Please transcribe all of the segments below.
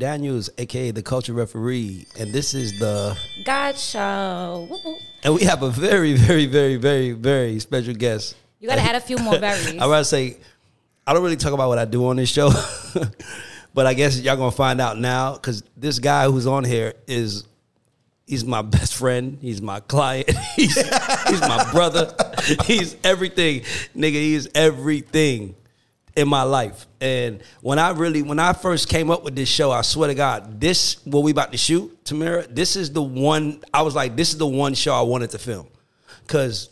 Daniels, aka the culture referee, and this is the God Show. And we have a very, very, very, very, very special guest. You got to add a few more berries. I to say, I don't really talk about what I do on this show, but I guess y'all gonna find out now because this guy who's on here is he's my best friend, he's my client, he's he's my brother, he's everything, nigga. He's everything in my life. And when I really, when I first came up with this show, I swear to God, this what we about to shoot, Tamara. This is the one. I was like, this is the one show I wanted to film, because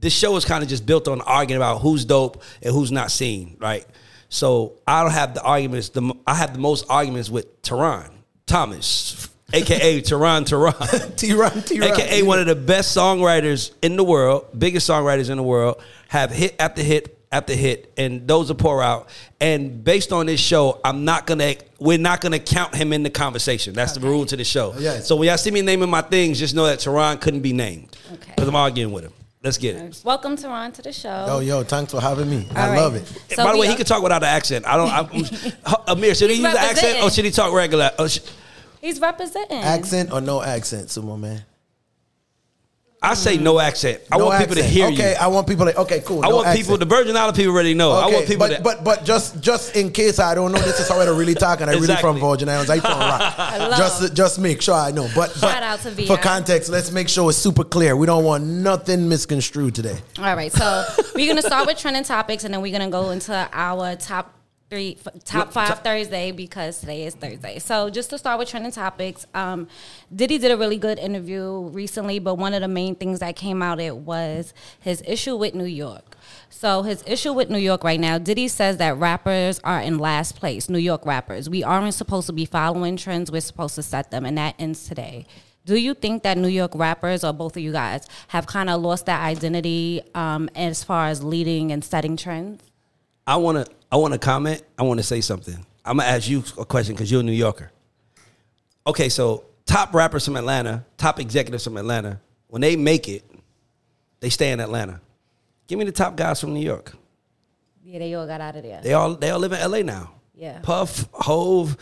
this show is kind of just built on arguing about who's dope and who's not seen, right? So I don't have the arguments. The I have the most arguments with Theron Thomas, aka Theron Theron. T-Ron, T-Ron. AKA one of the best songwriters in the world, biggest songwriters in the world, have hit after hit after hit, and those will pour out. And based on this show, I'm not gonna, we're not gonna count him in the conversation. That's the rule to the show. Yeah. So when y'all see me naming my things, just know that Theron couldn't be named Okay. because I'm arguing with him. Let's get it. Welcome to Ron to the show. Yo, yo, thanks for having me. I All right. love it. So By the we way, he can talk without an accent. I don't. I'm, Amir, should he use an accent or should he talk regular? Oh, sh- He's representing. Accent or no accent, Sumo man? I say no mm. accent. I No want people to accent. hear okay, you. I want people to. Okay, cool. I no want people. The Virgin Island people already know. I Okay, want people but, to. but but just just in case I don't know, this is how I really talk, and I really from Virgin Islands. I from Rock. Hello. Just just make sure I know. But, but Shout out to for context, let's make sure it's super clear. We don't want nothing misconstrued today. All right, so we're gonna start with trending topics, and then we're gonna go into our top three, f- top five Thursday because today is Thursday. So just to start with trending topics, um, Diddy did a really good interview recently, but one of the main things that came out it was his issue with New York. So his issue with New York right now, Diddy says that rappers are in last place. New York rappers, we aren't supposed to be following trends. We're supposed to set them, and that ends today. Do you think that New York rappers, or both of you guys, have kind of lost that identity um, as far as leading and setting trends? I want to. I want to comment. I want to say something. I'm gonna ask you a question because you're a New Yorker. Okay, so top rappers from Atlanta, top executives from Atlanta, when they make it, they stay in Atlanta. Give me the top guys from New York. Yeah, they all got out of there. They all they all live in L.A. now. Yeah. Puff, Hov,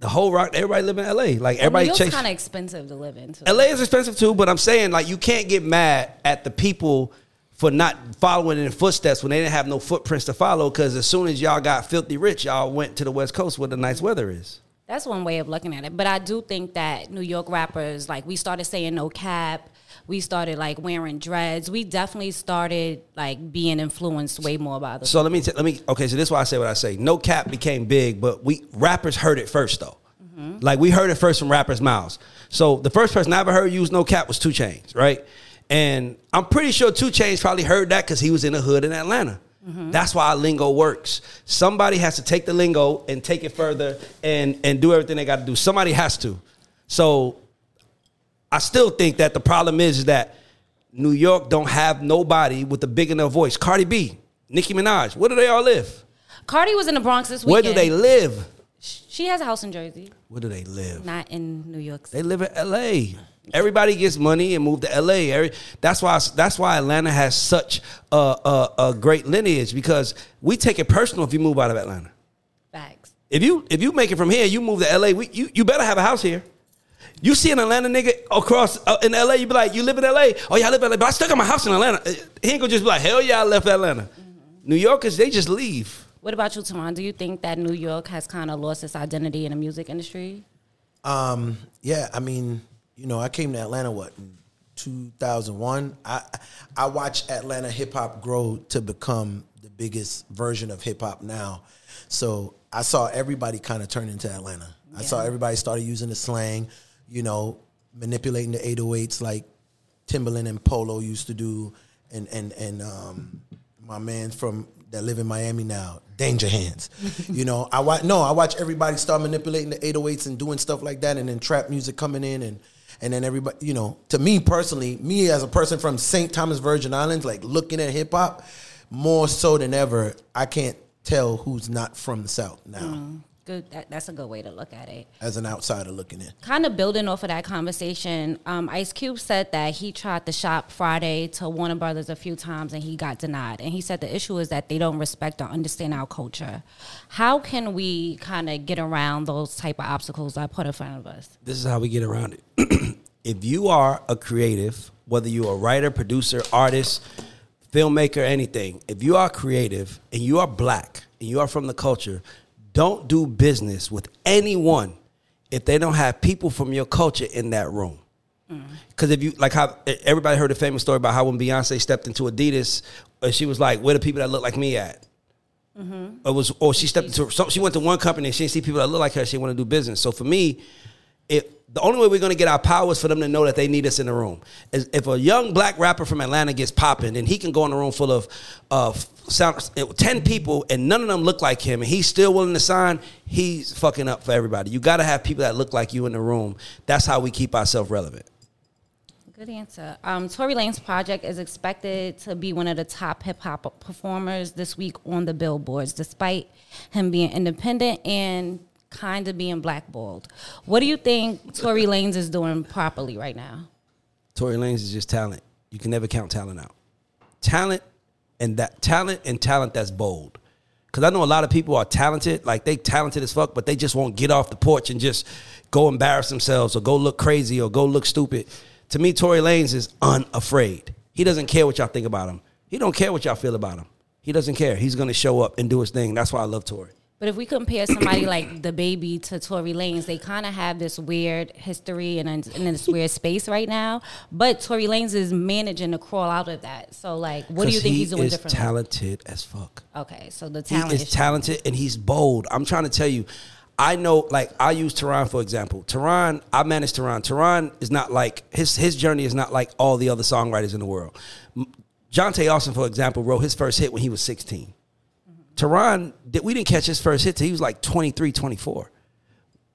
the whole rock. Everybody live in L.A. Like everybody New chase. kind of expensive to live in. Too. LA is expensive too, but I'm saying like you can't get mad at the people for not following in the footsteps when they didn't have no footprints to follow. Because as soon as y'all got filthy rich, y'all went to the West Coast where the nice weather is. That's one way of looking at it. But I do think that New York rappers, like we started saying no cap, we started like wearing dreads. We definitely started like being influenced way more by the. So let me t- let me okay. So this is why I say what I say. No cap became big, but we rappers heard it first though. Mm-hmm. Like we heard it first from rappers' mouths. So the first person I ever heard use no cap was 2 Chainz, right? And I'm pretty sure 2 Chainz probably heard that because he was in the hood in Atlanta. Mm-hmm. That's why our lingo works. Somebody has to take the lingo and take it further and and do everything they got to do. Somebody has to. So I still think that the problem is, is that New York don't have nobody with a big enough voice. Cardi B, Nicki Minaj, where do they all live? Cardi was in the Bronx this weekend. Where do they live? She has a house in Jersey, Where do they live? not in New York. City. They live in L.A. Everybody gets money and move to L.A. Every, that's why that's why Atlanta has such a, a, a great lineage because we take it personal if you move out of Atlanta. Facts. If you if you make it from here, you move to L.A. We, you you better have a house here. You see an Atlanta nigga across uh, in L.A. You be like, you live in L.A. Oh yeah, I live in L.A. But I stuck got my house in Atlanta. Uh, He ain't gonna just be like, hell yeah, I left Atlanta. New Yorkers, they just leave. What about you, Tamon? Do you think that New York has kind of lost its identity in the music industry? Um, yeah, I mean, you know, I came to Atlanta what in 2001. I I watched Atlanta hip hop grow to become the biggest version of hip hop now. So I saw everybody kind of turn into Atlanta. I saw everybody started using the slang, you know, manipulating the 808s like Timbaland and Polow used to do, and and and um, my man from that live in Miami now, Danja Handz. you know, I watch no, I watch everybody start manipulating the 808s and doing stuff like that, and then trap music coming in and. And then everybody, you know, to me personally, me as a person from St. Thomas Virgin Islands, like looking at hip hop, more so than ever, I can't tell who's not from the South now mm. Good. That, that's a good way to look at it. as an outsider looking in. Kind of building off of that conversation, um, Ice Cube said that he tried to shop Friday to Warner Brothers a few times and he got denied. And he said the issue is that they don't respect or understand our culture. How can we kind of get around those type of obstacles that put in front of us? this is how we get around it. if you are a creative, whether you're a writer, producer, artist, filmmaker, anything, if you are creative and you are black and you are from the culture, don't do business with anyone if they don't have people from your culture in that room. Because if you like how everybody heard a famous story about how when Beyonce stepped into Adidas, uh, she was like, "Where the people that look like me at?" It was, or she stepped into, so she went to one company and she didn't see people that look like her. She want to do business. So for me, if the only way we're going to get our power is for them to know that they need us in the room. Is if a young black rapper from Atlanta gets popping, then he can go in a room full of of sound, ten people and none of them look like him, and he's still willing to sign. He's fucking up for everybody. You got to have people that look like you in the room. That's how we keep ourselves relevant. Good answer. Um, Tory Lanez project is expected to be one of the top hip hop performers this week on the billboards, despite him being independent and kind of being blackballed. What do you think Tory Lanez is doing properly right now? Tory Lanez is just talent. You can never count talent out. Talent and that talent and talent that's bold. Cause I know a lot of people are talented, like they talented as fuck, but they just won't get off the porch and just go embarrass themselves or go look crazy or go look stupid. To me, Tory Lanez is unafraid. He doesn't care what y'all think about him. He don't care what y'all feel about him. He doesn't care. He's gonna show up and do his thing. That's why I love Tory. But if we compare somebody like DaBaby to Tory Lanez, they kind of have this weird history and in, this weird space right now. But Tory Lanez is managing to crawl out of that. So, like, what do you think he he's doing is differently? talented as fuck. Okay, so the He talent is is talented and he's bold. I'm trying to tell you. I know, like I use Theron for example. Theron, I manage Theron. Theron is not like his his journey is not like all the other songwriters in the world. Johntá Austin, for example, wrote his first hit when he was 16. Theron, we didn't catch his first hit till he was like 23, 24.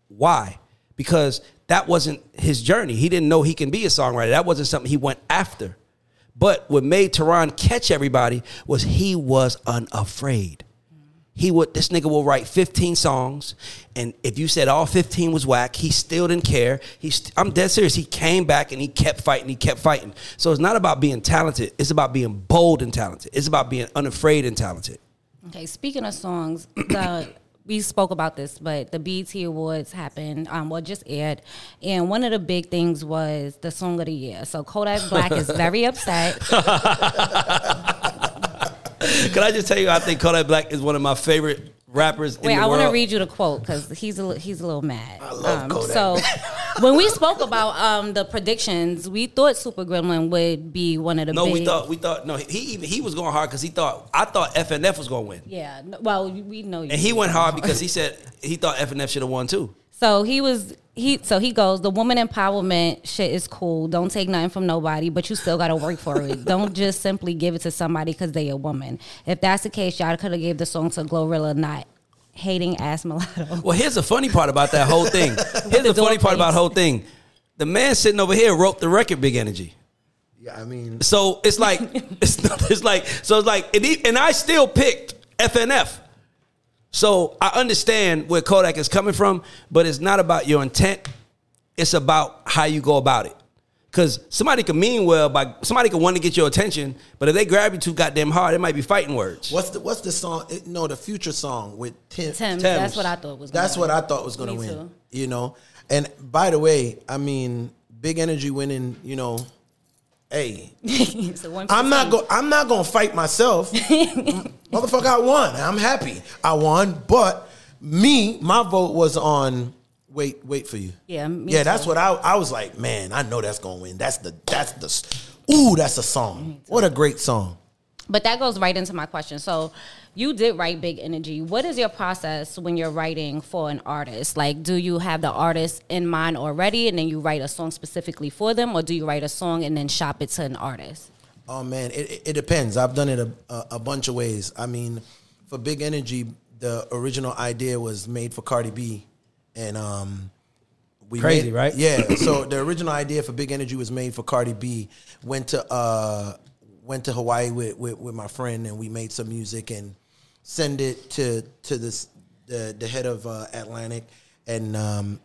Why? Because that wasn't his journey. He didn't know he can be a songwriter. That wasn't something he went after. But what made Theron catch everybody was he was unafraid. He would this nigga will write 15 songs, and if you said all 15 was whack, he still didn't care. He's I'm dead serious. He came back and he kept fighting, he kept fighting. So it's not about being talented, it's about being bold and talented. It's about being unafraid and talented. Okay, speaking of songs, the we spoke about this, but the BET Awards happened, um, well, just aired, and one of the big things was the song of the year. So Kodak Black is very upset. Can I just tell you, I think Kodak Black is one of my favorite rappers Wait, in the I want to read you the quote because he's a he's a little mad. I love Kodak. So when we spoke about um, the predictions, we thought Super Gremlin would be one of the No, big. we thought we thought no. He even he was going hard because he thought I thought FNF was going to win, Yeah, well, we know you. and he went hard because he said he thought FNF should have won too. So he was he so he goes, the woman empowerment shit is cool. Don't take nothing from nobody, but you still gotta work for it. Don't just simply give it to somebody because they a woman. If that's the case, y'all could have gave the song to Glorilla, not hating ass mulatto. Well, here's the funny part about that whole thing. Here's the The funny dog part about the whole thing. The man sitting over here wrote the record, Big Energy. Yeah, I mean, So it's like it's not, it's like so it's like and, he, and I still picked FNF. So I understand where Kodak is coming from, but it's not about your intent. It's about how you go about it. Cause somebody can mean well by somebody can want to get your attention, but if they grab you too goddamn hard, it might be fighting words. what's the what's the song? It, no, the future song with Tems. Tems, that's what I thought was. That's gonna what win. I thought was going to win. too. You know, and by the way, I mean, Big Energy winning. You know, hey, So I'm not go. I'm not to fight myself. Motherfucker, I won. I'm happy. I won, but me, my vote was on. Wait, wait for you. Yeah, me yeah. That's what I. I was like, man, I know that's going to win. That's the. That's the. Ooh, that's a song. What a great song. But that goes right into my question. So, you did write Big Energy. What is your process when you're writing for an artist? Like, do you have the artist in mind already and then you write a song specifically for them, or do you write a song and then shop it to an artist? Oh man, it, it- it depends. I've done it a, a, a bunch of ways. I mean, for Big Energy, the original idea was made for Cardi B, and um, we Crazy, made- right? Yeah. so the original idea for Big Energy was made for Cardi B. Went to uh, went to Hawaii with, with with my friend, and we made some music and send it to to this the the head of uh, Atlantic, and um,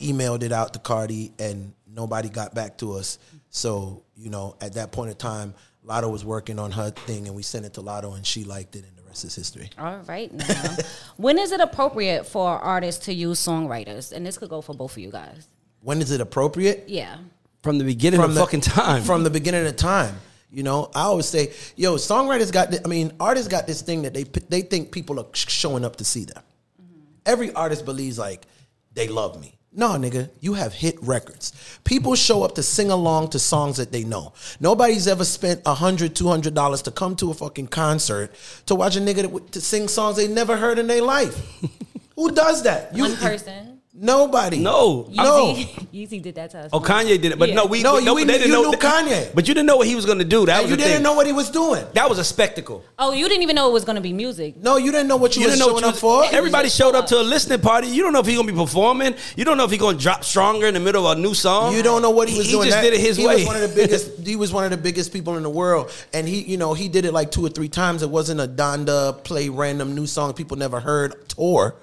emailed it out to Cardi and nobody got back to us. So, you know, at that point in time, Latto was working on her thing and we sent it to Latto and she liked it and the rest is history. All right. Now, when is it appropriate for artists to use songwriters? And this could go for both of you guys. When is it appropriate? Yeah. From the beginning of the fucking time. From the beginning of time. You know, I always say, yo, songwriters got, thi- I mean, artists got this thing that they they think people are showing up to see them. Mm-hmm. Every artist believes like they love me. No, nigga, you have hit records. People show up to sing along to songs that they know. Nobody's ever spent a hundred, two hundred dollars to come to a fucking concert to watch a nigga that- to sing songs they never heard in their life. Who does that? You- One person. Nobody. No. No. Yeezy, Yeezy did that to us. Oh, Kanye did it, but Yeah. no, we No, we- you- no, we they knew- didn't you know knew Kanye. But you didn't know what he was going to do. That And was you the didn't thing. know what he was doing. That was a spectacle. Oh, you didn't even know it was going to be music. No, you didn't know what you, You were didn't know showing what up was- for. Everybody showed up to a listening party. You don't know if he's gonna be performing. You don't know if he's gonna drop stronger in the middle of a new song. You don't know what he was doing. He just That- did it his he way. was one of the biggest. he was one of the biggest people in the world, and he, you know, he did it like two or three times. It wasn't a Donda play random new song people never heard tour.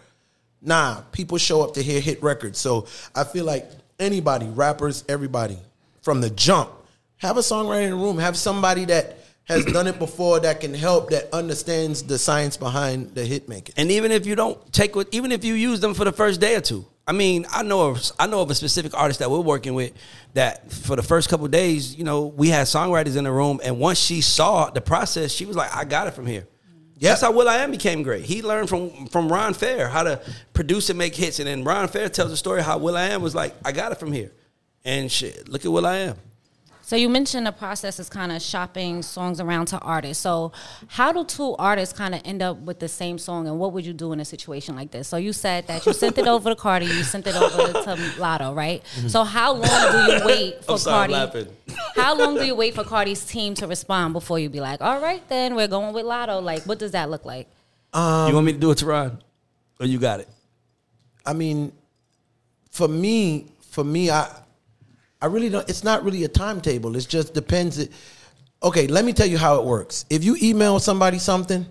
Nah, people show up to hear hit records. So I feel like anybody, rappers, everybody, from the jump, have a songwriter in the room. Have somebody that has done it before that can help, that understands the science behind the hit making. And even if you don't take what, even if you use them for the first day or two, I mean, I know of, I know of a specific artist that we're working with that for the first couple days, you know, we had songwriters in the room, and once she saw the process, she was like, "I got it from here." Yeah. That's how will.i.am became great. He learned from from Ron Fair how to produce and make hits, and then Ron Fair tells the story how will.i.am was like, "I got it from here," and shit, look at will.i.am. So you mentioned the process is kind of shopping songs around to artists. So how do two artists kind of end up with the same song, and what would you do in a situation like this? So you said that you sent it over to Cardi, you sent it over to Latto, right? Mm-hmm. So how long do you wait for I'm sorry, I'm Cardi? laughing. How long do you wait for Cardi's team to respond before you be like, all right, then we're going with Latto? Like, what does that look like? Um, you want me to do it to Ron, or you got it? I mean, for me, for me, I I really don't. It's not really a timetable. It just depends. It, okay, let me tell you how it works. If you email somebody something,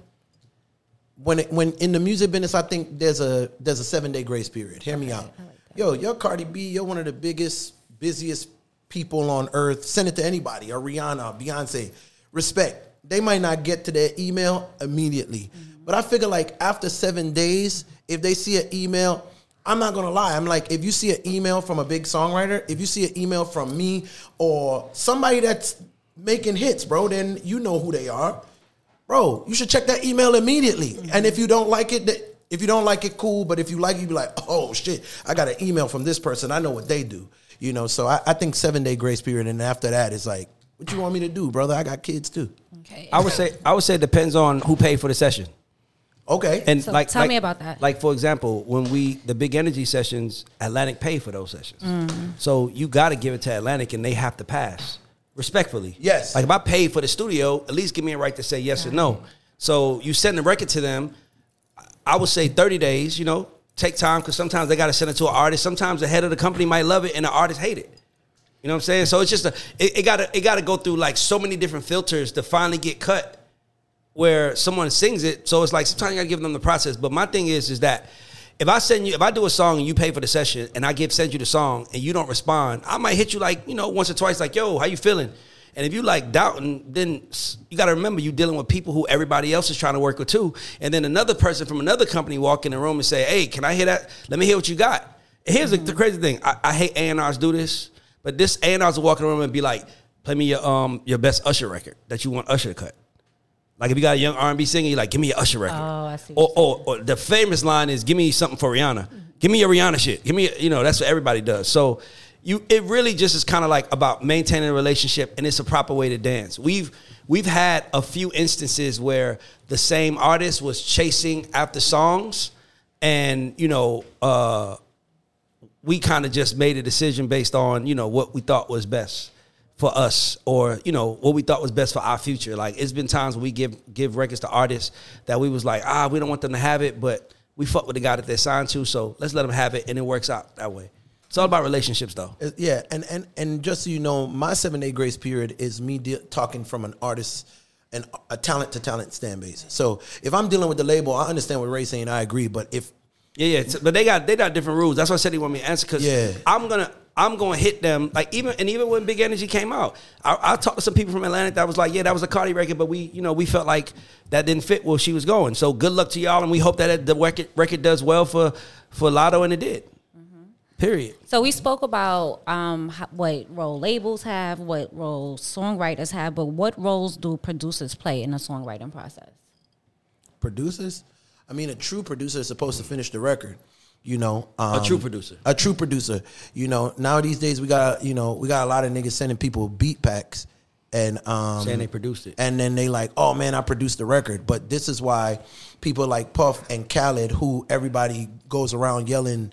when it, when in the music business, I think there's a there's a seven day grace period. Hear me out. Yo, you're Cardi B. You're one of the biggest, busiest people on earth. Send it to anybody, or Rihanna, Beyonce. Respect. They might not get to their email immediately, mm-hmm. but I figure like after seven days, if they see an email, I'm not gonna lie. I'm like, if you see an email from a big songwriter, if you see an email from me or somebody that's making hits, bro, then you know who they are bro, you should check that email immediately. Mm-hmm. And if you don't like it, that- if you don't like it, cool. But if you like it, you be like, oh shit, I got an email from this person. I know what they do. You know, so I, I think seven day grace period, and after that, it's like, what you want me to do, brother? I got kids too. Okay. I would say I would say it depends on who paid for the session. Okay, And So like, tell like- me about that. Like for example, when we the big energy sessions, Atlantic paid for those sessions. Mm-hmm. So you got to give it to Atlantic, and they have to pass respectfully. Yes. Like if I paid for the studio, at least give me a right to say yes or no. So you send the record to them. I would say thirty days. You know, take time because sometimes they got to send it to an artist. Sometimes the head of the company might love it, and the artist hate it. You know what I'm saying? So it's just a it, it gotta it gotta go through like so many different filters to finally get cut where someone sings it. So it's like sometimes you gotta give them the process. But my thing is, is that if I send you, if I do a song and you pay for the session, and I give send you the song and you don't respond, I might hit you like you know once or twice, like yo, how you feeling? And if you like doubting, then you got to remember you dealing with people who everybody else is trying to work with too. And then another person from another company walk in the room and say, "Hey, can I hear that? Let me hear what you got." Here's the, the crazy thing: I, I hate A and R's do this, but this A and R's will walk in the room and be like, "Play me your um your best Usher record that you want Usher to cut." Like if you got a young R and B singer, you're like, give me your Usher record. Oh, I see Or, or, or the famous line is, give me something for Rihanna. Give me your Rihanna shit. Give me, you know, that's what everybody does. So you it really just is kind of like about maintaining a relationship and it's a proper way to dance. We've we've had a few instances where the same artist was chasing after songs and you know uh we kind of just made a decision based on you know what we thought was best for us or you know what we thought was best for our future like it's been times when we give give records to artists that we was like ah we don't want them to have it but we fuck with the guy that they're signed to so let's let them have it and it works out that way it's all about relationships though Yeah, and and and just so you know, my seven day grace period is me de- talking from an artist and a talent to talent stand base. So if I'm dealing with the label, I understand what Ray's saying. I agree, but if Yeah, yeah. But they got they got different rules. That's why I said he want me to answer because Yeah. I'm gonna I'm gonna hit them like even and even when Big Energy came out, I, I talked to some people from Atlantic that was like, yeah, that was a Cardi record, but we you know we felt like that didn't fit where she was going. So good luck to y'all, and we hope that the record record does well for for Latto, and it did. Period. So we spoke about um, what role labels have, what role songwriters have, but what roles do producers play in the songwriting process? producers, I mean, a true producer is supposed to finish the record. You know, um, true producer. a true producer. You know, now these days we got you know we got a lot of niggas sending people beat packs and um, Saying they produced it. and then they like, oh man, I produced the record. But this is why people like Puff and Khaled, who everybody goes around yelling,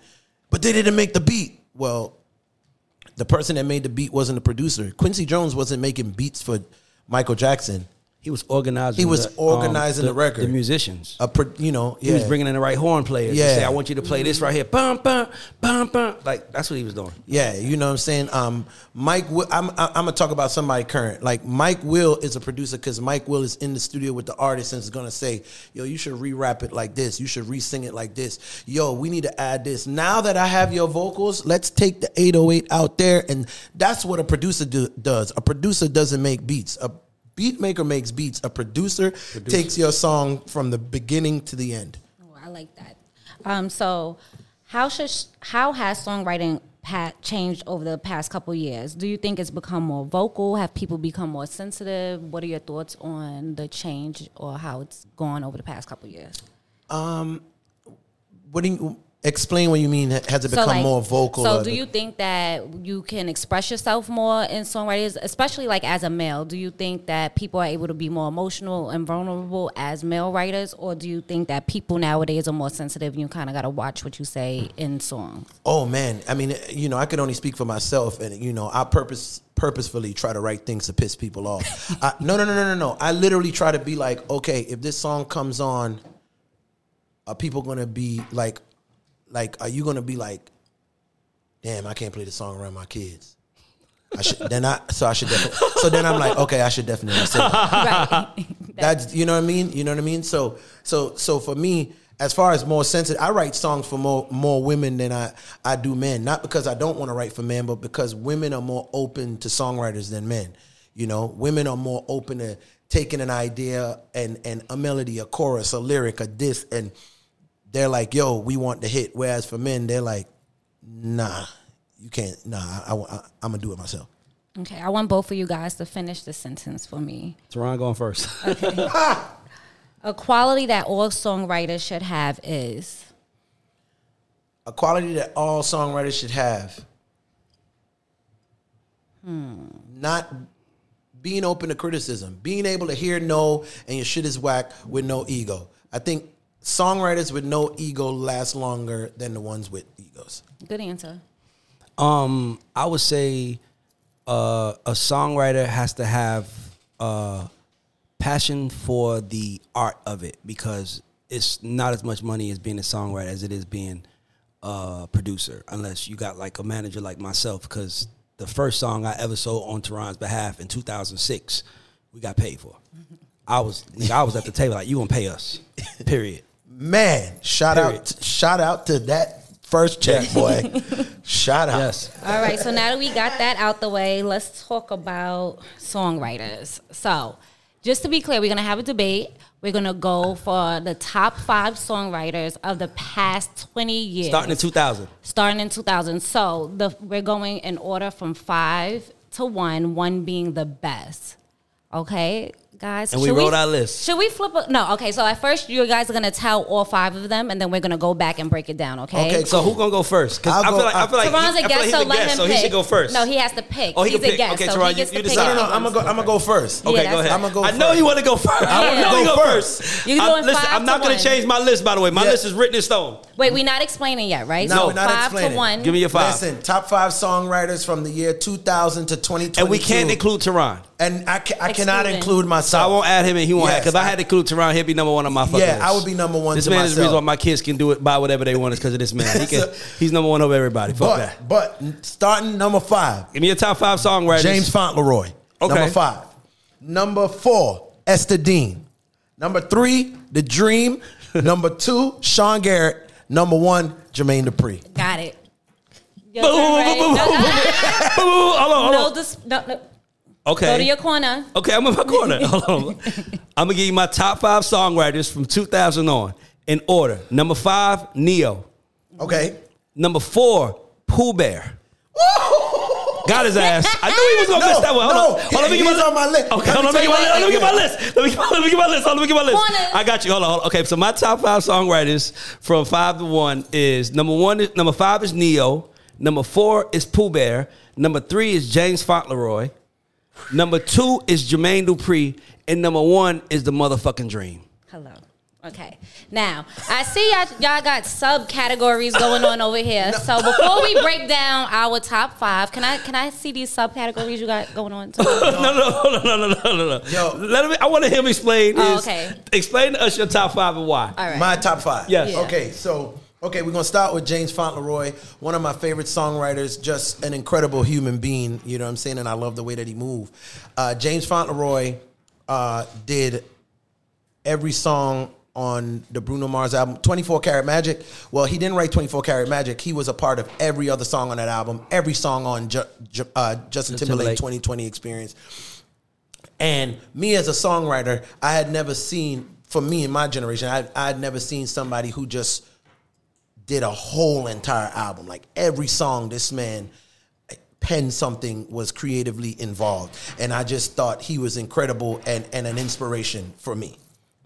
but they didn't make the beat. Well, the person that made the beat wasn't the producer. Quincy Jones wasn't making beats for Michael Jackson. He was organizing. He was the, um, organizing the record. The musicians. A pro, you know, He was bringing in the right horn players. Yeah. Yeah. Say, I want you to play this right here. Bum bum bum bum. Like that's what he was doing. Yeah, you know what I'm saying. Um, Mike, Will, I'm I'm gonna talk about somebody current. Like Mike Will is a producer because Mike Will is in the studio with the artist and is gonna say, "Yo, you should re-rap it like this. You should re-sing it like this. Yo, we need to add this. Now that I have your vocals, let's take the 808 out there." And that's what a producer do, does. A producer doesn't make beats. A beat maker makes beats. A producer, takes your song from the beginning to the end. Oh, I like that. Um, so, how should how has songwriting pat changed over the past couple years? Do you think it's become more vocal? Have people become more sensitive? What are your thoughts on the change or how it's gone over the past couple years? Um, What do you explain? What you mean? Has it become like, more vocal? So, do you think that you can express yourself more in songwriters, especially like as a male? Do you think that people are able to be more emotional and vulnerable as male writers, or do you think that people nowadays are more sensitive? and You kind of got to watch what you say in songs. Oh man, I mean, you know, I can only speak for myself, and you know, I purpose purposefully try to write things to piss people off. I, no, no, no, no, no, no. I literally try to be like, okay, if this song comes on, are people gonna be like, like, are you gonna be like, damn, I can't play the song around my kids. I should then I so I should definitely so then I'm like okay I should definitely say that. right. That's you know what I mean. You know what I mean. So so so for me, as far as more sensitive, I write songs for more more women than I I do men. Not because I don't want to write for men, but because women are more open to songwriters than men. You know, women are more open to taking an idea and and a melody, a chorus, a lyric, a diss, and they're like, "Yo, we want the hit." Whereas for men, they're like, "Nah, you can't. Nah, I, I, I'm gonna do it myself." Okay, I want both of you guys to finish the sentence for me. Theron going first. Okay. A quality that all songwriters should have is a quality that all songwriters should have. Hmm. Not being open to criticism, being able to hear no and your shit is whack with no ego. I think songwriters with no ego last longer than the ones with egos. good answer. Um, I would say uh, a songwriter has to have uh, passion for the art of it because it's not as much money as being a songwriter as it is being a producer, unless you got like a manager like myself. Because the first song I ever sold on Theron's behalf in 2006, we got paid for. I was nigga, I was at the table like you gonna pay us, period. Man, shout Period. out shout out to that first check, boy. shout out. Yes. All right, so now that we got that out the way, let's talk about songwriters. So, just to be clear, we're gonna have a debate. We're gonna go for the top five songwriters of the past 20 years. Starting in 2000. starting in 2000. So the we're going in order from five to one, one being the best. Okay, guys. And we should wrote our list. Should we flip? A, no, okay. So at first, you guys are gonna tell all five of them, and then we're gonna go back and break it down. Okay. Okay, So who gonna go first? Because I'll I go- uh, feel like I feel like, Theron's he, a I guest, like he's so a let guest, him so pick. he should go first. No, he has to pick. Oh, he He's can a pick. guest, Okay, so Theron, you- you decide. No, no. I'm gonna go. I'm gonna go first. Okay, go ahead. I'ma go I know you want to go first. I Yeah. know you Go go first. first. You're I'm- listen, five I'm not gonna change my list. By the way, my list is written in stone. Wait, we're not explaining yet, right? No, so we're not five explaining. to one. Give me your five. Listen, top five songwriters from the year 2000 to 2022. And we can't include Theron. And I, ca- I cannot Excluding. include So myself. I won't add him and he won't add Yes, because I, I- had to include Theron. He'd be number one on my fucking Yeah, list. I would be number one This to man is the reason why my kids can do it, buy whatever they want is because of this man. He can, he's number one over everybody. Fuck that. But, but starting number five, Give me your top five songwriters. James Fauntleroy. Okay. Number five. Number four, Esther Dean. Number three, The Dream. Number two, Sean Garrett. Number one, Jermaine Dupri. Got it. Your Boom, turn, boom, right? boom, No, boom, no, Hold on, hold no, on. dis- no, no. Okay. Go to your corner. Okay, I'm in my corner. Hold on. I'm gonna give you my top five songwriters from 2000 on in order. Number five, Ne-Yo. Okay. Number four, Pooh Bear. Got his ass. I knew he was gonna No, miss that one. Hold no, on. Hold on, let me get he's my on my list. Okay, Let hold me on. Let me get my, let me get my list. Let me get my, let me get my list. Hold on, let me get my list. I got you. Hold on, hold on. Okay, so my top five songwriters from five to one is number one. Is, number five is Ne-Yo. Number four is Pooh Bear. Number three is James Fauntleroy. Number two is Jermaine Dupri, and number one is the motherfucking Dream. Hello. Okay. Now, I see y'all, y'all got subcategories going on over here. So before we break down our top five, can I can I see these subcategories you got going on? no, no, no, no, no, no, no, no. Yo. Let me. I want to hear him explain. Oh, his- okay. Explain to us your top five and why. All right. My top five. Yes. Yeah. Okay, so okay, we're gonna start with James Fauntleroy, one of my favorite songwriters, just an incredible human being. You know what I'm saying? And I love the way that he moved. Uh, James Fauntleroy uh, did every song on the Bruno Mars album, 24 Karat Magic. Well, he didn't write 24 Karat Magic. He was a part of every other song on that album, every song on Ju- Ju- uh, Justin Timberlake Timberlake. 2020 Experience. And me as a songwriter, I had never seen, for me in my generation, I, I had never seen somebody who just did a whole entire album. Like every song, this man penned something, was creatively involved. And I just thought he was incredible and, and an inspiration for me.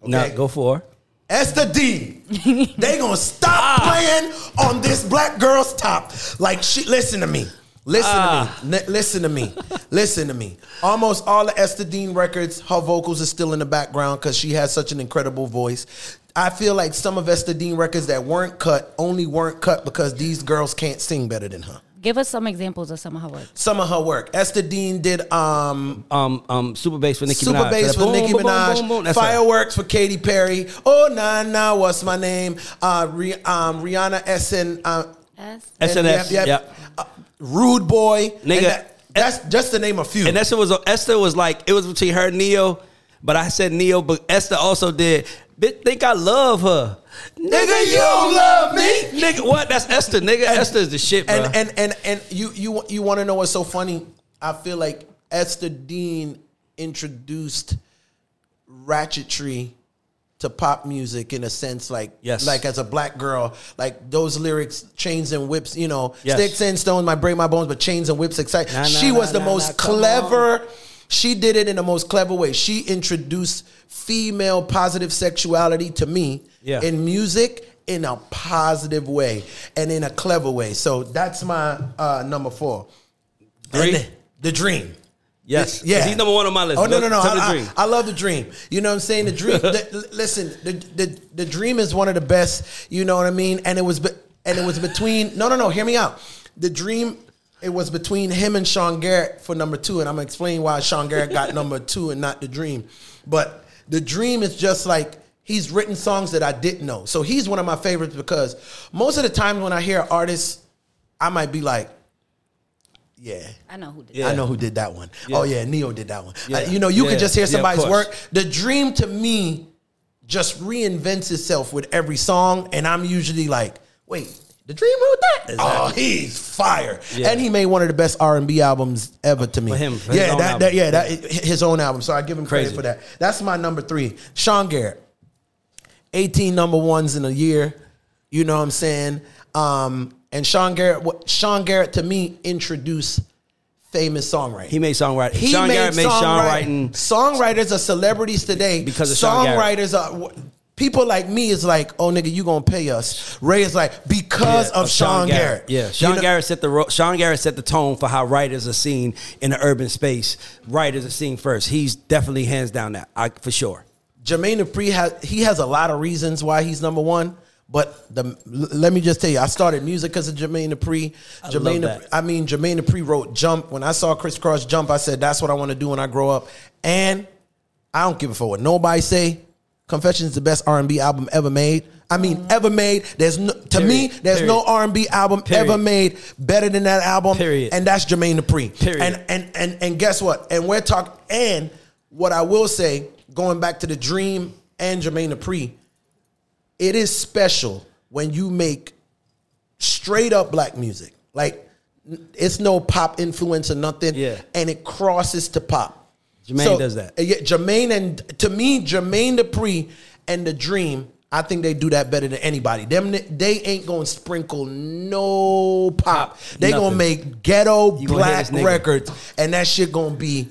Now go for. Esther D. they gonna stop ah. playing on this black girl's top. Like she listen to me. Listen to me. Ah. N- listen to me. listen to me. Almost all the Esther Dean records, her vocals are still in the background because she has such an incredible voice. I feel like some of Esther Dean records that weren't cut only weren't cut because these girls can't sing better than her. Give us some examples of some of her work. Some of her work. Esther Dean did um Um, um, super bass for Nicki Super Minaj. bass So for boom, Nicki boom, boom, Minaj. boom, boom. That's her. Fireworks for Katy Perry. Oh nah nah, what's my name? Uh, Rih- um, Rihanna Essen. Uh, Yes. and S&M. yep, yep. Yep. Uh, Rude Boy. Nigga, that- that's just to name a few. And Esther was Esther was like it was between her and Ne-Yo, but I said Ne-Yo, but Esther also did. Think I love her, Nigga, you don't love me. Nigga, what? That's Esther, nigga. Esther is the shit, bro. and and and and you you you want to know what's so funny? I feel like Esther Dean introduced ratchetry to pop music in a sense, like Yes. like as a black girl, like those lyrics, chains and whips, you know, Yes. sticks and stones might break my bones, but chains and whips excite. Nah, nah, she was nah, the nah, most clever. She did it in the most clever way. She introduced female positive sexuality to me Yeah. in music in a positive way and in a clever way. So that's my uh, number four. Three? The, the dream. yes, Yeah. He's number one on my list. Oh no no no! I, the I-. I love the dream. You know what I'm saying? The dream. the, listen, the, the the dream is one of the best. You know what I mean? And it was and it was between. No no no! Hear me out. The dream. It was between him and Sean Garrett for number two, and I'm gonna explain why Sean Garrett got number two and not the dream. But the dream is just like he's written songs that I didn't know. So he's one of my favorites because most of the time when I hear artists, I might be like, yeah. I know who did. Yeah. I know who did that one. Yeah. Oh yeah, Ne-Yo did that one. Yeah. Uh, you know, you Yeah. could just hear somebody's course. work. The dream to me just reinvents itself with every song, and I'm usually like, wait, the dream wrote that? Oh, he's fire, Yeah. and he made one of the best R and B albums ever to me. For him, for yeah, that, that, yeah, that his own album. So I give him Crazy. credit for that. That's my number three. Sean Garrett. 18 number ones in a year. You know what I'm saying? Um, and Sean Garrett, what Sean Garrett to me introduced famous songwriter. He made songwriting. Sean Garrett made songwriting. Songwriters are celebrities today Because of songwriters are. People like me is like, oh nigga, you gonna pay us. Ray is like because Yeah, of, Sean, Garrett. Yeah, You Sean know- Garrett set the ro- Sean Garrett set the tone for how writers are seen in the urban space. Writers are seen first. He's definitely hands down that I, for sure. Jermaine Dupri has he has a lot of reasons why he's number one. But the let me just tell you, I started music because of Jermaine Dupri. I Jermaine, love Dupri- that. I mean, Jermaine Dupri wrote "Jump." When I saw Kris Kross jump, I said, "That's what I want to do when I grow up." And I don't give a fuck what nobody say. Confessions is the best R and B album ever made. I mean, uh-huh. ever made. There's no, to me, Period. there's no R and B album Period. ever made better than that album. Period. And that's Jermaine Dupri. Period. And and and and guess what? And we're talking. And what I will say, going back to the Dream and Jermaine Dupri, it is special when you make straight up black music. Like it's no pop influence or nothing. Yeah. And it crosses to pop. Jermaine does that. Yeah, Jermaine and to me, Jermaine Dupri and the Dream, I think they do that better than anybody. Them they ain't gonna sprinkle no pop. They gonna make ghetto You black records, and that shit gonna be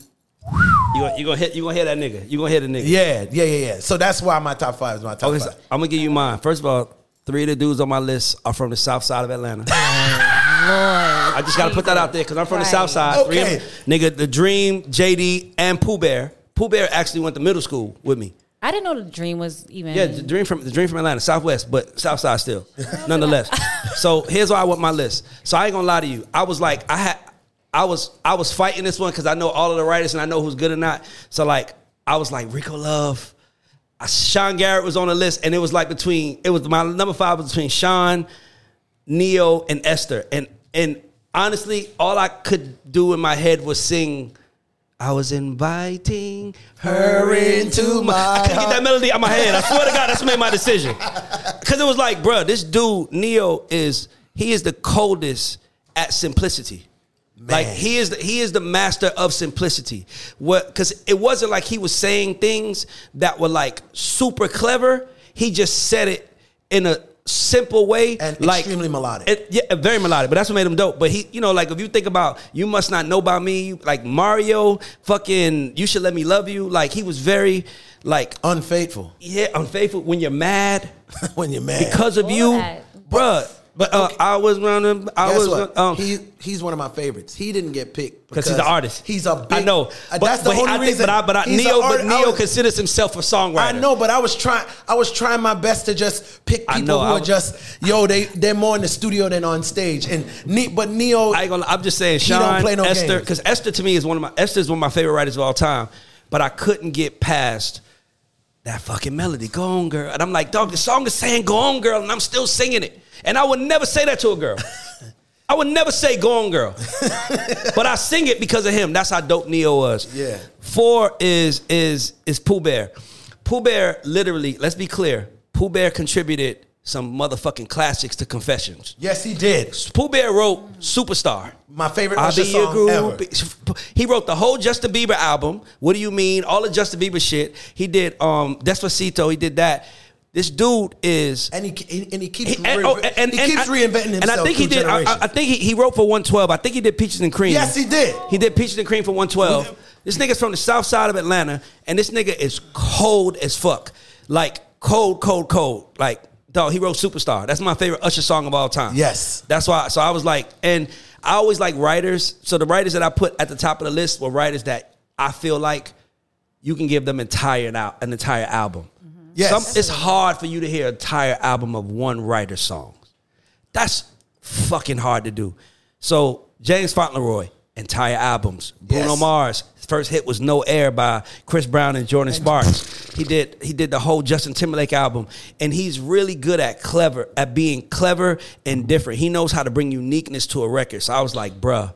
You gonna, you gonna hit you gonna hear that nigga. You gonna hear the nigga. yeah, yeah, yeah, yeah. So that's why my top five is my top Okay, so five. I'm gonna give you mine. First of all, three of the dudes on my list are from the south side of Atlanta. I just gotta put that out there because I'm from the Right. south side. Three of Okay. them- nigga, the Dream, JD, and Pooh Bear. Pooh Bear actually went to middle school with me. I didn't know the dream was even. Yeah, the dream from the dream from Atlanta, Southwest, but South Side still, nonetheless. so here's why I want my list. So I ain't gonna lie to you. I was like, I had, I was, I was fighting this one because I know all of the writers and I know who's good or not. So like, I was like Rico Love, I- Sean Garrett was on the list, and it was like between, it was my number five was between Sean, Ne-Yo, and Esther, and and honestly, all I could do in my head was sing. I was inviting her into my. I couldn't get that melody out my head. I swear to God, that's made my decision. Because it was like, bro, this dude Ne-Yo is he is the coldest at simplicity. Like he is the, he is the master of simplicity. What? Because it wasn't like he was saying things that were like super clever. He just said it in a simple way And like extremely melodic. it- yeah, very melodic, but that's what made him dope. But he, you know, like if you think about you must not know about me, like Mario, fucking, you should let me love you. Like he was very, like, Unfaithful yeah, unfaithful when you're mad when you're mad. because of All you, that. bruh. But uh, I was running. I Guess was. what? Um, he he's one of my favorites. He didn't get picked because he's an artist. He's a big. I know. uh, But, that's the but only I think, reason. But, I, but I, Ne-Yo, but Ne-Yo was- considers himself a songwriter. I know, but I was trying. I was trying my best to just pick people know, who are just yo. They they're more in the studio than on stage. And Ne- but Ne-Yo, I I'm just saying, He don't play no Esther, because Esther to me is one of my Esther is one of my favorite writers of all time. But I couldn't get past that fucking melody. Go on, girl. And I'm like, dog, the song is saying "Go on, girl," and I'm still singing it. And I would never say that to a girl. I would never say "Go on, girl," but I sing it because of him. That's how dope Ne-Yo was. Yeah. Four is is is Pooh Bear. Pooh Bear literally. Let's be clear. Pooh Bear contributed some motherfucking classics to Confessions. yes, he did. Pooh Bear wrote Superstar. My favorite Usher song ever. He wrote the whole Justin Bieber album. What do you mean? All the Justin Bieber shit. He did um Despacito. He did that. This dude is. And he and he keeps he, and, oh, and- he and keeps I- reinventing himself. And I think he did. I, I- I think he, he wrote for 112. I think he did Peaches and Cream. Yes, he did. He did Peaches and Cream for 112. This nigga's from the south side of Atlanta, and this nigga is cold as fuck. Like cold, cold, cold. Like dog, he wrote Superstar. That's my favorite Usher song of all time. Yes. That's why. So I was like, and I always like writers. So the writers that I put at the top of the list were writers that I feel like you can give them entire out an entire album. Yes. Some, it's hard for you to hear an entire album of one writer's songs. That's fucking hard to do. So James Fauntleroy, entire albums. Bruno Yes. Mars, first hit was No Air by Chris Brown and Jordin Sparks. He did he did the whole Justin Timberlake album, and he's really good at clever at being clever and different. He knows how to bring uniqueness to a record. So I was like, bruh.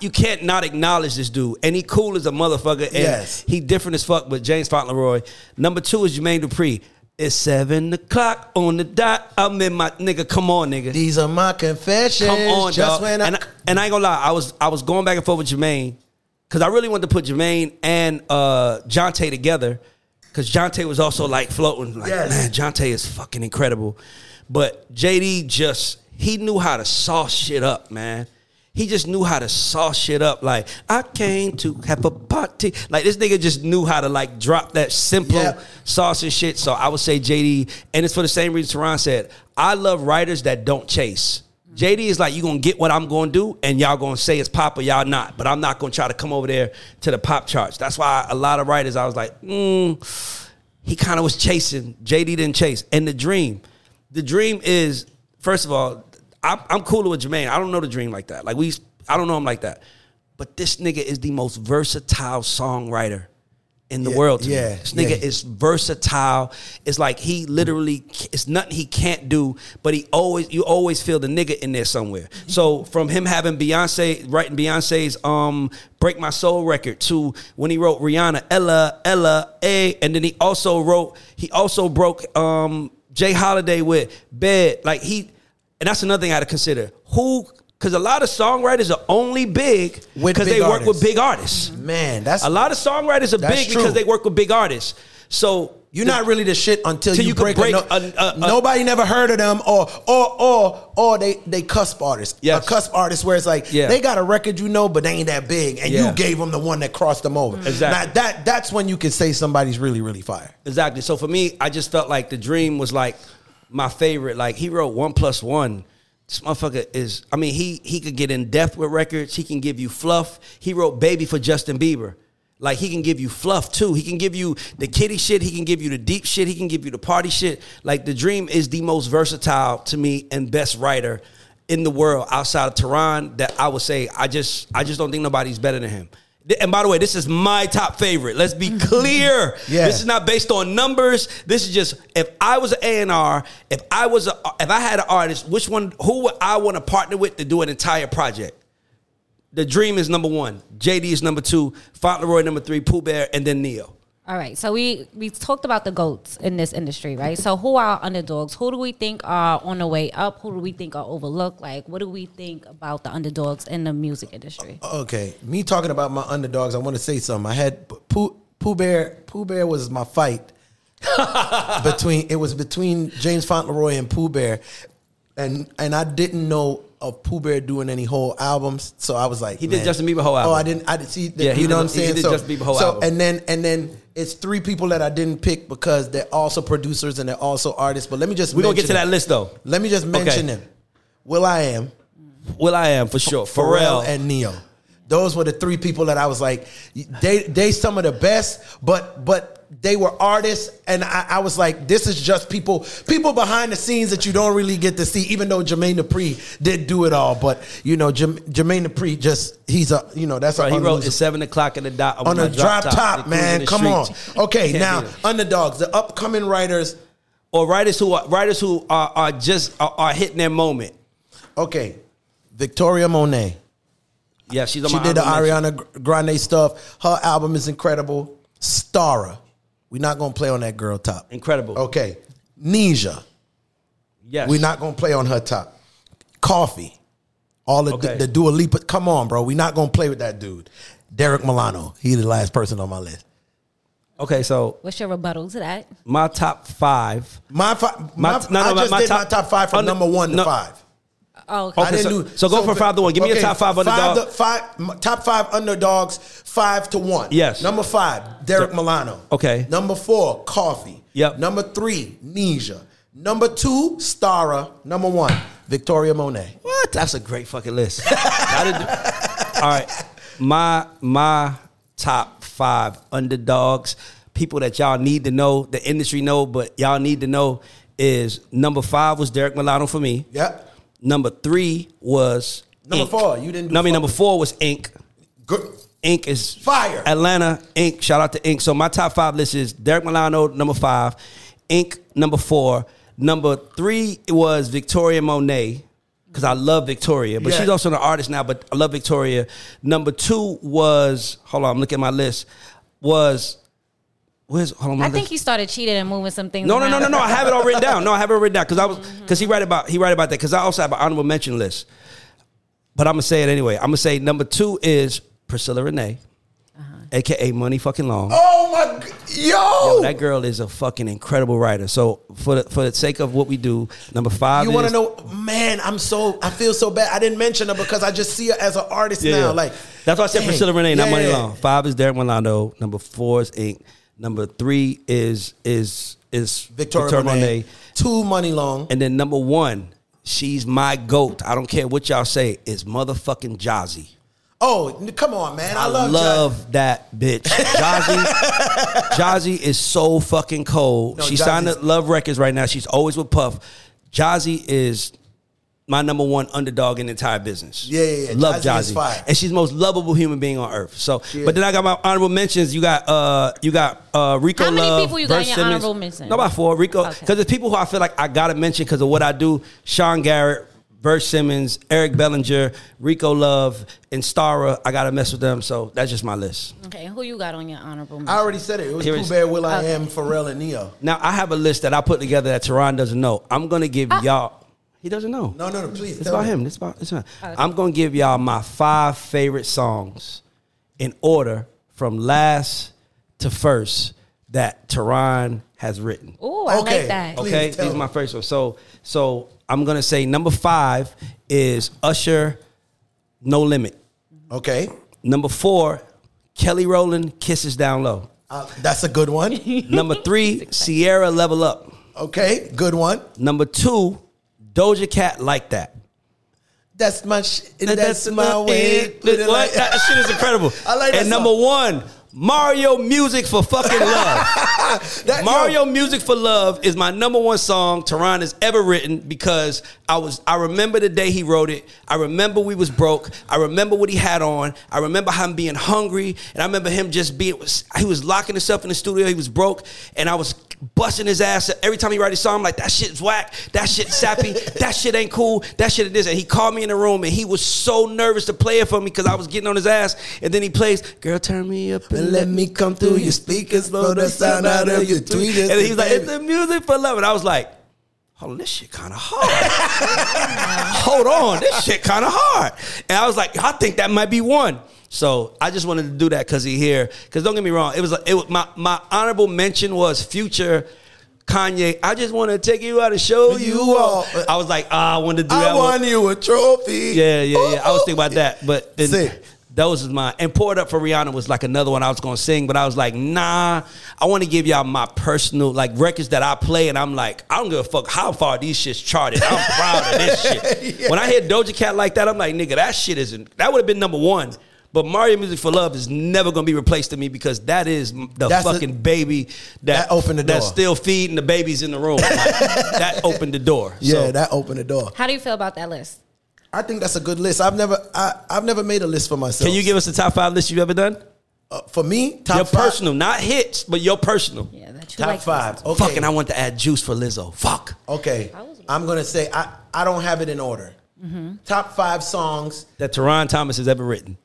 You can't not acknowledge this dude, and he cool as a motherfucker, and Yes. he different as fuck. But James Fauntleroy, number two is Jermaine Dupri. It's seven o'clock on the dot. I'm in my nigga. Come on, nigga. These are my confessions. Come on, just dog. I, and, I, and I ain't gonna lie, I was I was going back and forth with Jermaine because I really wanted to put Jermaine and uh Johntá together because Johntá was also like floating. Like, Yes. man, Jonte is fucking incredible. But JD just he knew how to sauce shit up, man. he just knew how to sauce shit up. Like I came to have a party. Like this nigga just knew how to like drop that simple sauce and shit. So I would say JD, and it's for the same reason Theron said. I love writers that don't chase. JD is like, you gonna get what I'm gonna do, and y'all gonna say it's pop or y'all not. But I'm not gonna try to come over there to the pop charts. That's why a lot of writers, I was like, mm, he kind of was chasing. JD didn't chase. And the dream, the dream is, first of all, I'm, I'm cooler with Jermaine. I don't know the dream like that. Like we, I don't know him like that. But this nigga is the most versatile songwriter in the Yeah, world. To yeah, me. this nigga yeah. is versatile. It's like he literally, it's nothing he can't do. But he always, you always feel the nigga in there somewhere. So from him having Beyonce, writing Beyonce's um "Break My Soul" record to when he wrote Rihanna, Ella, Ella, A, and then he also wrote, he also broke um J. Holiday with Bed. Like he, and that's another thing I had to consider. Who? Because a lot of songwriters are only big because they work with big artists. Man, that's A lot of songwriters are big true. because they work with big artists. So You're not really the shit until you, you break. break a- a- a- nobody never heard of them, or or or or they they cusp artists. Yes. A cusp artist where it's like Yeah. they got a record you know, but they ain't that big, and Yeah. you gave them the one that crossed them over. Exactly. Now that that's when you can say somebody's really really fire. Exactly. So for me, I just felt like the dream was like my favorite. Like he wrote one plus one. This motherfucker is. I mean, he he could get in depth with records. He can give you fluff. He wrote "Baby" for Justin Bieber. Like he can give you fluff too. He can give you the kitty shit. He can give you the deep shit. He can give you the party shit. Like the dream is the most versatile to me and best writer in the world outside of Theron. That I would say. I just I just don't think nobody's better than him. And by the way, this is my top favorite. Let's be mm-hmm. clear. Mm-hmm. Yeah. This is not based on numbers. This is just if I was an A and R, if I was a, if I had an artist, which one, who would I want to partner with to do an entire project? The Dream is number one. JD is number two. Fauntleroy number three. Pooh Bear, and then Ne-Yo. All right, so we we talked about the goats in this industry, right? So who are underdogs? Who do we think are on the way up? Who do we think are overlooked? Like, what do we think about the underdogs in the music industry? Okay, me talking about my underdogs. I want to say something. I had Pooh, Pooh Bear. Pooh Bear was my fight between. It was between James Fauntleroy and Pooh Bear, and and I didn't know of Pooh Bear doing any whole albums. So I was like, He did man. Justin Bieber whole album. Oh, I didn't. I didn't see. Yeah, you know did- what I'm he saying. did so, Justin Bieber whole so album. and then and then it's three people that I didn't pick because they're also producers and they're also artists. But let me just We're gonna get to mention that list though. Let me just mention Okay. them. will.i.am. Will I am for sure. Pharrell Pharrell and Ne-Yo. Those were the three people that I was like, they they some of the best, but but they were artists, and I, I was like, this is just people people behind the scenes that you don't really get to see. Even though Jermaine Dupri did do it all, but you know, Jerm- Jermaine Dupri just he's a you know that's a he wrote at seven o'clock in the dot uh, on a drop top, They man. Come on, okay. Now underdogs, the upcoming writers. or writers who are writers who are, are just are, are hitting their moment. Okay, Victoria Monet. Yeah, she's on She my did the honorable mention. Ariana Grande stuff. Her album is incredible. Starrah. We're not gonna play on that girl top. Incredible. Okay. Nisha. Yes, We're not gonna play on her top. Coffee. All the, Okay. the, Dua Lipa. Come on, bro. We're not gonna play with that dude. Derek Milano. He the last person on my list. Okay, so What's your rebuttal to that? my top five. My, fi- my, My- no, no, I my- just my did top- my top five from under- number one to no. five. Oh, okay. Okay, I didn't so- do so go for five to one. Give me your top five Five, to, five top five underdogs, five to one. Yes. Number five, Derek Milano. Okay. Number four, Coffee. Yep. Number three, Nisha. Number two, Starrah. Number one, Victoria Monet. What? That's a great fucking list. Do- All right, my my top five underdogs, people that y'all need to know, the industry know, but y'all need to know is number five was Derek Milano for me. Yep. Number three was Number four, you didn't do No, I mean number four was Ink. Good. Ink is Fire. Atlanta Ink. Shout out to Ink. So my top five list is Derek Milano, number five, Ink, number four. Number three was Victoria Monet. Because I love Victoria, but Yeah. she's also an artist now. But I love Victoria. Number two was hold on, I'm looking at my list. Was where's hold on? I think he started cheating and moving some things. No, no, no, no, no. I have it all written down. No, I have it written down because I was mm-hmm. because he write about he write about that because I also have an honorable mention list. But I'm gonna say it anyway. I'm gonna say number two is Priscilla Renee. Uh-huh. aka Muni fucking Long. Oh my, g- yo! Yo, that girl is a fucking incredible writer. So for the for the sake of what we do, number five. you want to know, man? I'm so I feel so bad. I didn't mention her because I just see her as an artist Yeah, now. yeah. Like that's why I said dang. Priscilla Renee, not Yeah, Muni yeah. Long. Five is Derek Milano. Number four is Ink. Number three is is is Victoria, Monet. Two Muni long. And then number one, she's my goat. I don't care what y'all say. Is motherfucking Jazzy. Oh, come on, man! I, I love, love, that bitch. Jazzy, Jazzy is so fucking cold. No, she signed Jazzy's- to Love Records right now. She's always with Puff. Jazzy is my number one underdog in the entire business. Yeah, yeah, yeah. Love Jazzy is Jazzy, and she's the most lovable human being on earth. So, She but then I got my honorable mentions. You got uh, you got uh, Rico How many Love. people you got in your Simmons. honorable mention? No, about four. Rico, Okay. because there's people who I feel like I gotta mention because of what I do. Sean Garrett. Verse Simmons, Eric Bellinger, Rico Love, and Starrah. I gotta mess with them, so that's just my list. Okay, who you got on your honorable mention? I already said it. It was Here Pooh is- Bear, will.i.am, Pharrell, and Ne-Yo. Now I have a list that I put together that Theron doesn't know. I'm gonna give y'all. He doesn't know. No, no, no, please. It's tell about me. him. It's about. It's about. I'm gonna give y'all my five favorite songs in order from last to first that Theron has written. Oh, I Okay. like that. Please Okay, tell these are my first ones. So, so I'm gonna say number five is Usher, No Limit. Okay. Number four, Kelly Rowland, Kisses Down Low. Uh, that's a good one. Number three, Ciara Level Up. Okay, good one. Number two, Doja Cat Like That. That's my sh- that's, my way. It What? like- that shit is incredible. I like that And song. number one, Mario Music for Fucking Love. That- Mario yo, Music for Love is my number one song Theron has ever written because I was I remember the day he wrote it. I remember we was broke. I remember what he had on. I remember him being hungry, and I remember him just being he was locking himself in the studio. He was broke, and I was busting his ass every time he write a song. I'm like that shit's whack. That shit's sappy. that shit ain't cool. That shit is this. And he called me in the room, and he was so nervous to play it for me because I was getting on his ass. And then he plays, "Girl, turn me up and And let me come through your speakers, blow the sound out of your tweeters. and he's like, it's the music for love. And I was like, hold on, this shit kind of hard. Hold on, this shit kind of hard. And I was like, I think that might be one. So I just wanted to do that because he here. Because don't get me wrong, it was it was my my honorable mention was Future. Kanye, I just want to take you out and show you You all. all. I was like, ah, I wanted to do I that one. won you a trophy. Yeah, yeah, yeah. I was thinking about that, but then those is my and poured up for Rihanna was like another one I was gonna sing, but I was like, nah, I want to give y'all my personal like records that I play, and I'm like, I don't give a fuck how far these shits charted. I'm proud of this shit. When I hear Doja Cat like that, I'm like, nigga, that shit isn't. That would have been number one. But Mario Music for Love is never gonna be replaced to me because that is the That's a- fucking baby that, That opened the door. That's still feeding the babies in the room. Like, that opened the door. Yeah, So, that opened the door. How do you feel about that list? I think that's a good list. I've never, I, I've never made a list for myself. can you give us the top five list you've ever done? uh, for me top your five, personal, not hits, but your personal. Yeah, that top like five? Okay, Fucking, I want to add juice for Lizzo. Fuck. okay. I'm gonna say I, I don't have it in order. Mm-hmm. Top five songs. That Theron Thomas has ever written.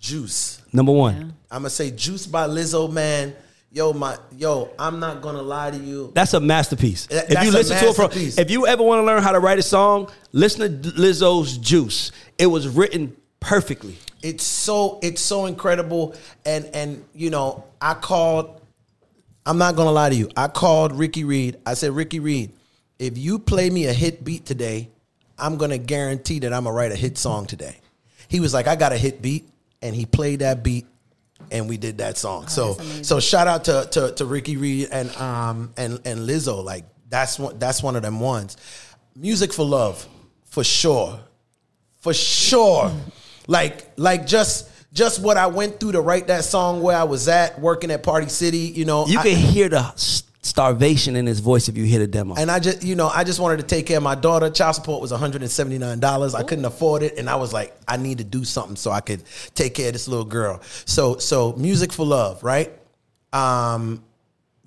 Juice. Number one. I'm gonna say Juice by Lizzo. Man, yo, my yo. I'm not gonna lie to you. That's a masterpiece. That- if you that's a listen to it from, masterpiece. if you ever want to learn how to write a song, listen to Lizzo's Juice. It was written perfectly. it's so it's so incredible and and you know i called i'm not gonna lie to you i called ricky reed i said ricky reed if you play me a hit beat today i'm gonna guarantee that i'm gonna write a hit song today he was like i got a hit beat and he played that beat and we did that song so so shout out to, to to ricky reed and um and and lizzo like that's one that's one of them ones music for love for sure for sure. Like like just just what I went through to write that song where I was at working at Party City, you know. You I- can hear the s- starvation in his voice if you hear the demo. and I just, you know, I just wanted to take care of my daughter. Child support was $179. I couldn't afford it. And I was like, I need to do something so I could take care of this little girl. So, so music for love, right? Um,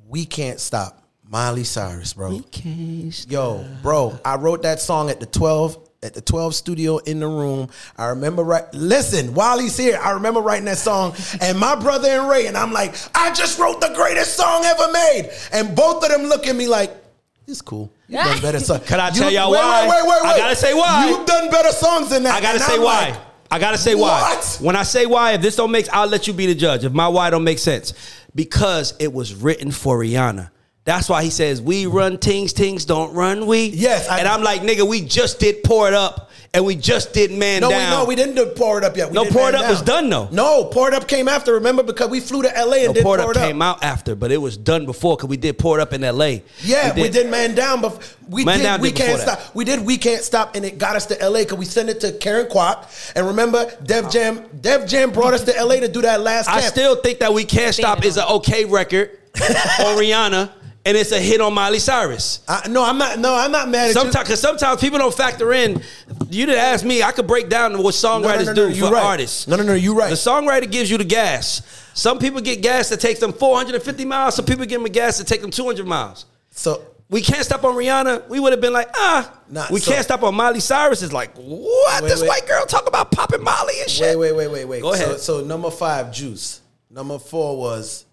we can't stop. Miley Cyrus, bro. We can't stop. Yo, bro, I wrote that song at the 12 at the 12 studio in the room. I remember right listen, while he's here, I remember writing that song and my brother and Ray and I'm like, I just wrote the greatest song ever made. And both of them look at me like, it's cool. You've done better songs. Can I You- tell y'all wait, why? Wait, wait, wait, wait. I gotta say why. You've done better songs than that. I gotta say I'm why. like, I gotta say why. What? When I say why, if this don't make, I'll let you be the judge. If my why don't make sense, because it was written for Rihanna. That's why he says we run things, things don't run we. Yes, I- and I'm like, nigga, we just did pour it up, and we just did man No, down. we no, we didn't do pour it up yet. We No, Pour It Man Up was done, though. No, pour it up came after. Remember because we flew to LA and No, did pour pour it up came out after, but it was done before because we did pour it up in L.A. Yeah, we did, Man Down, but we Man did Down We did Can't Stop. that. We did We Can't Stop, and it got us to LA because we sent it to Karen Kwak. And remember, Def Jam, Def Jam brought us to LA to do that last I camp. still think that we can't stop is an okay record on Rihanna, and it's a hit on Miley Cyrus. I, no, I'm not. No, I'm not mad at Sometimes, because sometimes people don't factor in. You didn't ask me. I could break down what songwriters no, no, no, do you're for right. artists. No, no, no, you're right. The songwriter gives you the gas. Some people get gas that takes them 450 miles. Some people give them gas that take them 200 miles. so We can't stop on Rihanna. We would have been like, ah. Nah, we so- can't stop on Miley Cyrus. Is like, what? Wait, this wait. white girl talk about popping Molly and shit. wait, wait, wait, wait, wait. Go So, ahead. so number five, Juice. Number four was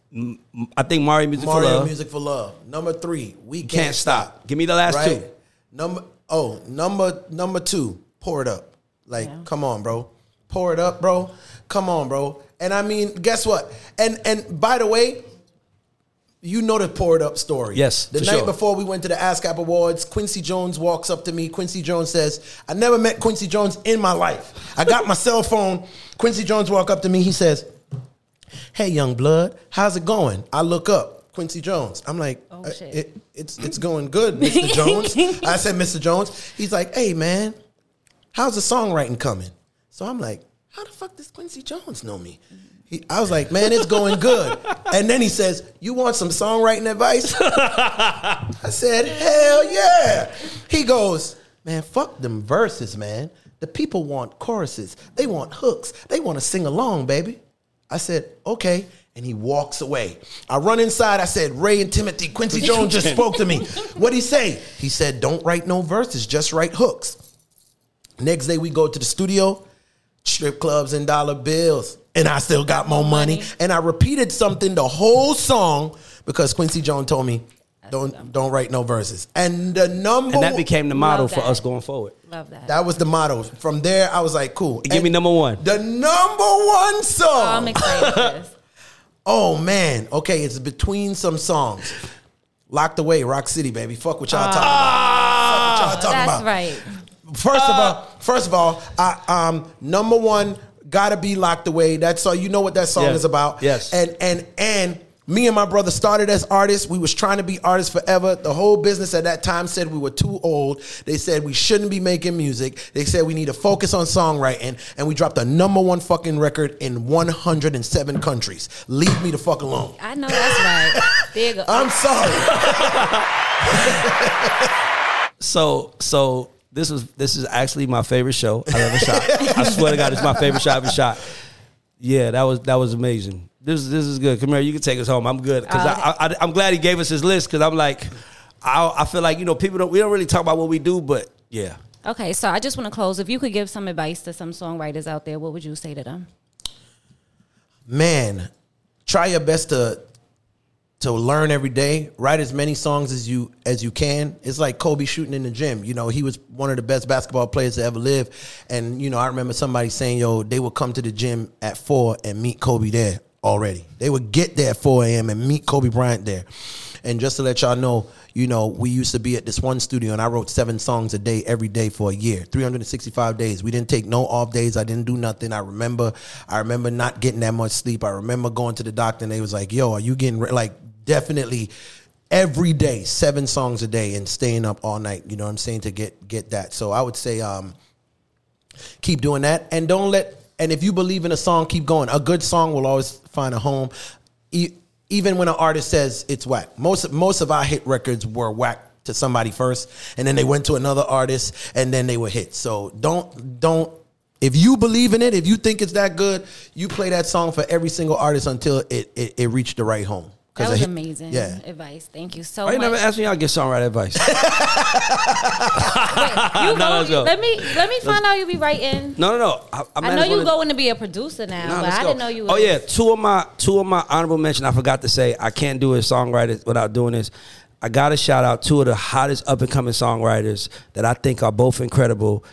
I think Mario Music for Mario Love. Music for Love. Number three, We Can't, Can't Stop. Give me the last right? two. Number oh, number number two, pour it up. Like, come on, bro. Pour it up, bro. Come on, bro. And I mean, guess what? And and by the way, you know the pour it up story. Yes, The for night sure. before we went to the ASCAP Awards, Quincy Jones walks up to me. Quincy Jones says, I never met Quincy Jones in my life. I got my cell phone. Quincy Jones walk up to me. He says, Hey, young blood, how's it going? I look up. Quincy Jones. I'm like, Oh, uh, shit. it, it's it's going good, Mr. Jones. I said, Mr. Jones. He's like, hey man, how's the songwriting coming? So I'm like, how the fuck does Quincy Jones know me? He, I was like, man, it's going good. And then he says, you want some songwriting advice? I said, hell yeah. He goes, man, fuck them verses, man. The people want choruses. They want hooks. They want to sing along, baby. I said, okay. And he walks away. I run inside. I said, Ray and Timothy, Quincy Jones just spoke to me. What'd he say? He said, don't write no verses, just write hooks. Next day we go to the studio, strip clubs and dollar bills, and I still got more money. And I repeated something the whole song because Quincy Jones told me, don't don't write no verses. And the number And that became the model for us going forward. Love that. that was the motto. From there, I was like, cool. Give me number one. The number one song. Oh, I'm excited for this. Oh man. Okay, it's between some songs. Locked away, Rock City, baby. Fuck what y'all talking about. Fuck what y'all talking That's about. right. First of all, first of all, I, um, number one, gotta be locked away. That's all. You know what that song Yes. is about. Yes. And and and me and my brother started as artists. We was trying to be artists forever. The whole business at that time said we were too old. They said we shouldn't be making music. They said we need to focus on songwriting. And we dropped the number one fucking record in 107 countries. Leave me the fuck alone. I know that's right. There you go. I'm sorry. So so this was this is actually my favorite show I ever shot. I swear to God, it's my favorite show I ever shot. Yeah, that was that was amazing. This this is good. Come here, you can take us home. I'm good because I, I, I am glad he gave us his list because I'm like, I I feel like you know people don't we don't really talk about what we do, but yeah. Okay, so I just want to close. If you could give some advice to some songwriters out there, what would you say to them? man, try your best to to learn every day. Write as many songs as you as you can. It's like Kobe shooting in the gym. You know, he was one of the best basketball players to ever live. And you know, I remember somebody saying, "Yo, they would come to the gym at four and meet Kobe there already. They would get there at four a.m. and meet Kobe Bryant there." And just to let y'all know, you know, we used to be at this one studio and I wrote seven songs a day every day for a year, 365 days. We didn't take no off days. I didn't do nothing. I remember, I remember not getting that much sleep. I remember going to the doctor and they was like, yo, are you getting, re-? like, definitely every day, seven songs a day and staying up all night. You know what I'm saying? To get, get that. So I would say, um, keep doing that and don't let and if you believe in a song keep going. A good song will always find a home. E- even when an artist says it's whack. Most most of our hit records were whack to somebody first and then they went to another artist and then they were hit. so don't don't if you believe in it if you think it's that good you play that song for every single artist until it it, it reached the right home That was hit- amazing yeah advice. Thank you so Why you much. never asked me y'all get songwriter advice? You No, go- let's go. Let me let me find out you'll be writing. No, no, no. I, I know you going to be a producer now, Nah, but I didn't know you. Were. Oh yeah, two of my two of my honorable mention. I forgot to say I can't do a songwriter without doing this. I got to shout out two of the hottest up and coming songwriters that I think are both incredible.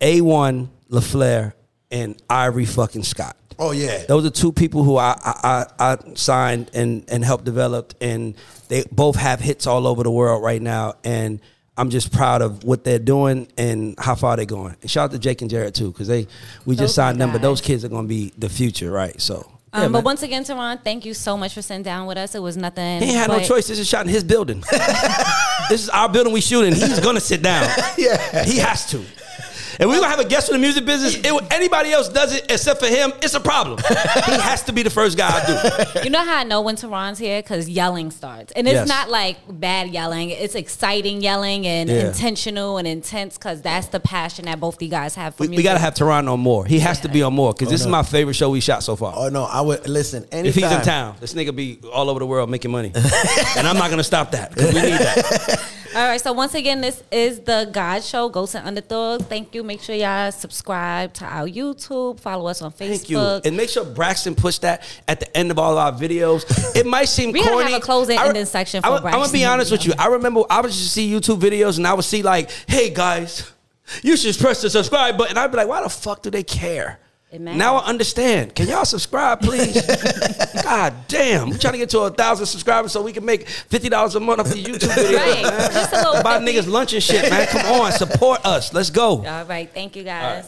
A one LaFleur and Ivory fucking Scott. Oh yeah. Those are two people who I I, I, I signed and and helped develop, and they both have hits all over the world right now. And I'm just proud of what they're doing and how far they're going. And shout out to Jake and Jared too, because they we Those just signed them, but those kids are going to be the future, right? So. Um, yeah, but man. once again, Theron, thank you so much for sitting down with us. It was nothing. He ain't had no choice. This is shot in his building. this is our building we shooting. He's gonna sit down. Yeah. He has to. And we're gonna have a guest from the music business. It, anybody else does it except for him, it's a problem. he has to be the first guy I do. You know how I know when Theron's here? Because yelling starts. And it's Yes. not like bad yelling. It's exciting yelling and Yeah. intentional and intense because that's the passion that both of you guys have for We, music. we gotta have Theron on more. He has to be on more because oh, this is my favorite show we shot so far. Oh no, I would listen. Anytime. if he's in town, this nigga be all over the world making money, and I'm not gonna stop that because we need that. All right, so once again, this is the God Show, Ghosts and Underdogs. Thank you. Make sure y'all subscribe to our YouTube, follow us on Facebook. Thank you, and make sure Braxton push that at the end of all our videos. It might seem We corny. have a closing I ending section for I, am gonna be honest with you. I remember I would just see YouTube videos, and I would see like, "Hey guys, you should press the subscribe button." I'd be like, "Why the fuck do they care?" It. Now I understand. Can y'all subscribe, please? God damn, we're trying to get to a thousand subscribers so we can make fifty dollars a month off these YouTube videos, Right. man. Just a little Buy 50. niggas lunch and shit, man. Come on, support us. Let's go. All right, thank you guys.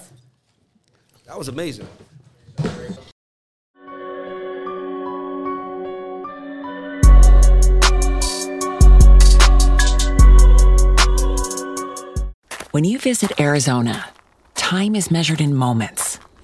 That was amazing. When you visit Arizona, time is measured in moments,